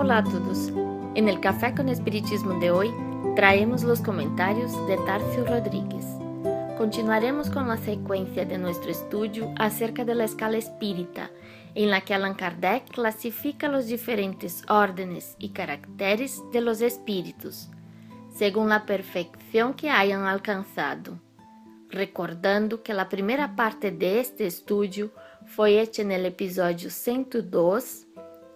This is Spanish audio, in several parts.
Hola a todos. En el Café con Espiritismo de hoy traemos los comentarios de Tarcio Rodríguez. Continuaremos con la secuencia de nuestro estudio acerca de la escala espírita, en la que Allan Kardec clasifica los diferentes órdenes y caracteres de los espíritus, según la perfección que hayan alcanzado. Recordando que la primera parte de este estudio fue hecha en el episodio 102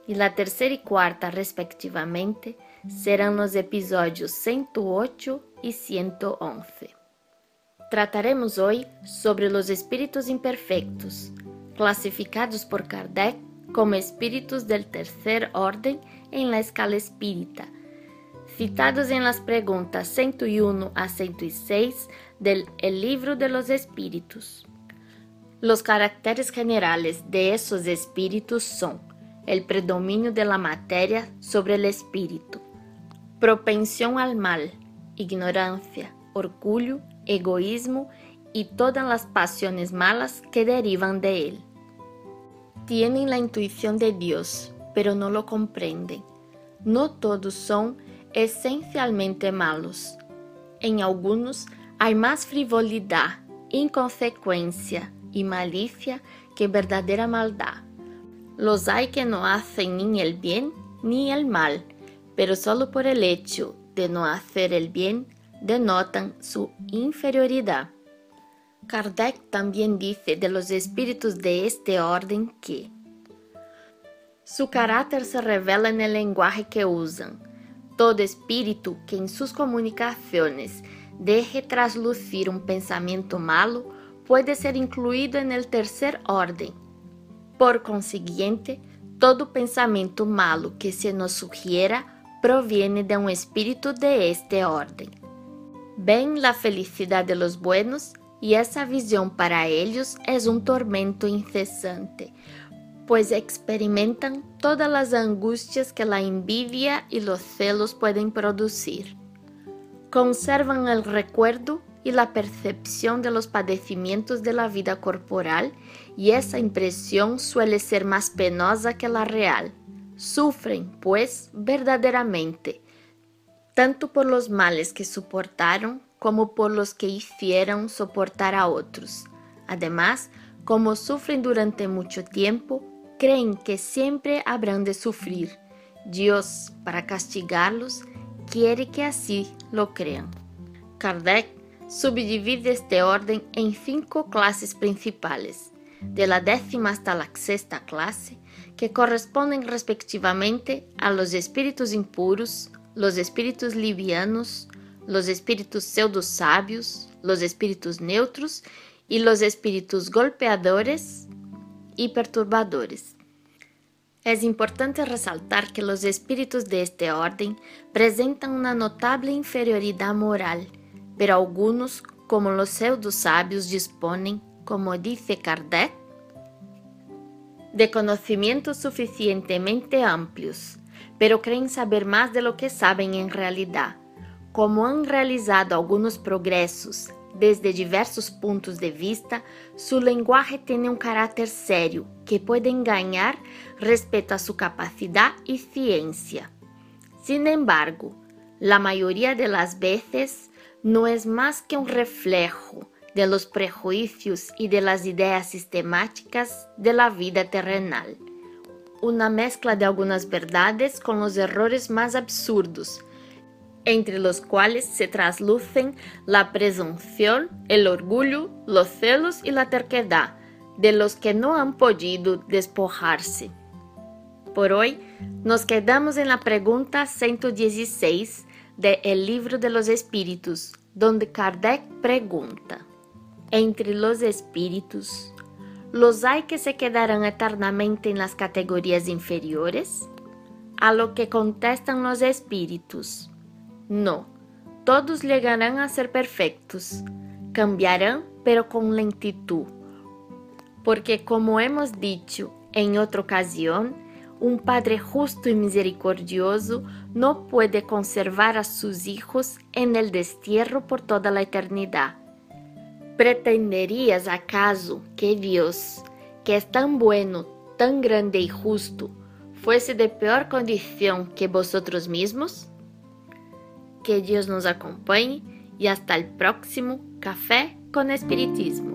e a terceira e quarta, respectivamente, serão nos episódios 108 e 111. Trataremos hoje sobre os espíritos imperfeitos, classificados por Kardec como espíritos del tercer orden em la escala espírita, citados em las preguntas 101 a 106 del El Libro de los Espíritus. Los caracteres generales de esos espíritus son el predominio de la materia sobre el espíritu, propensión al mal, ignorancia, orgullo, egoísmo y todas las pasiones malas que derivan de él. Tienen la intuición de Dios, pero no lo comprenden. No todos son esencialmente malos. En algunos hay más frivolidad, inconsecuencia y malicia que verdadera maldad. Los hay que no hacen ni el bien ni el mal, pero solo por el hecho de no hacer el bien denotan su inferioridad. Kardec también dice de los espíritus de este orden que su carácter se revela en el lenguaje que usan. Todo espíritu que en sus comunicaciones deje traslucir un pensamiento malo puede ser incluido en el tercer orden por consiguiente, todo pensamento malo que se nos sugiera proviene de un espíritu de este orden. Ven la felicidad de los buenos y esa visión para ellos es un tormento incesante, pues experimentan todas las angustias que la envidia y los celos pueden producir. Conservan el recuerdo y la percepción de los padecimientos de la vida corporal y esa impresión suele ser más penosa que la real. Sufren, pues, verdaderamente, tanto por los males que soportaron como por los que hicieron soportar a otros. Además, como sufren durante mucho tiempo, creen que siempre habrán de sufrir. Dios, para castigarlos, quiere que así lo crean. Kardec subdivide este orden en cinco clases principales, de la décima hasta la sexta clase, que corresponden respectivamente a los espíritus impuros, los espíritus livianos, los espíritus pseudo-sábios, los espíritus neutros y los espíritus golpeadores y perturbadores. Es importante resaltar que los espíritus de este orden presentan una notable inferioridad moral pero algunos, como los pseudo-sabios, disponen, como dice Kardec, de conocimientos suficientemente amplios, pero creen saber más de lo que saben en realidad. Como han realizado algunos progresos desde diversos puntos de vista, su lenguaje tiene un carácter serio que puede engañar respecto a su capacidad y ciencia. Sin embargo, la mayoría de las veces no es más que un reflejo de los prejuicios y de las ideas sistemáticas de la vida terrenal, una mezcla de algunas verdades con los errores más absurdos, entre los cuales se traslucen la presunción, el orgullo, los celos y la terquedad de los que no han podido despojarse. Por hoy nos quedamos en la pregunta 116 de El libro de los espíritus, donde Kardec pregunta, entre los espíritus, ¿los hay que se quedarán eternamente en las categorías inferiores? A lo que contestan los espíritus, no, todos llegarán a ser perfectos, cambiarán pero con lentitud, porque como hemos dicho en otra ocasión, un Padre justo y misericordioso no puede conservar a sus hijos en el destierro por toda la eternidad. ¿Pretenderías acaso que Dios, que es tan bueno, tan grande y justo, fuese de peor condición que vosotros mismos? Que Dios nos acompañe y hasta el próximo Café con Espiritismo.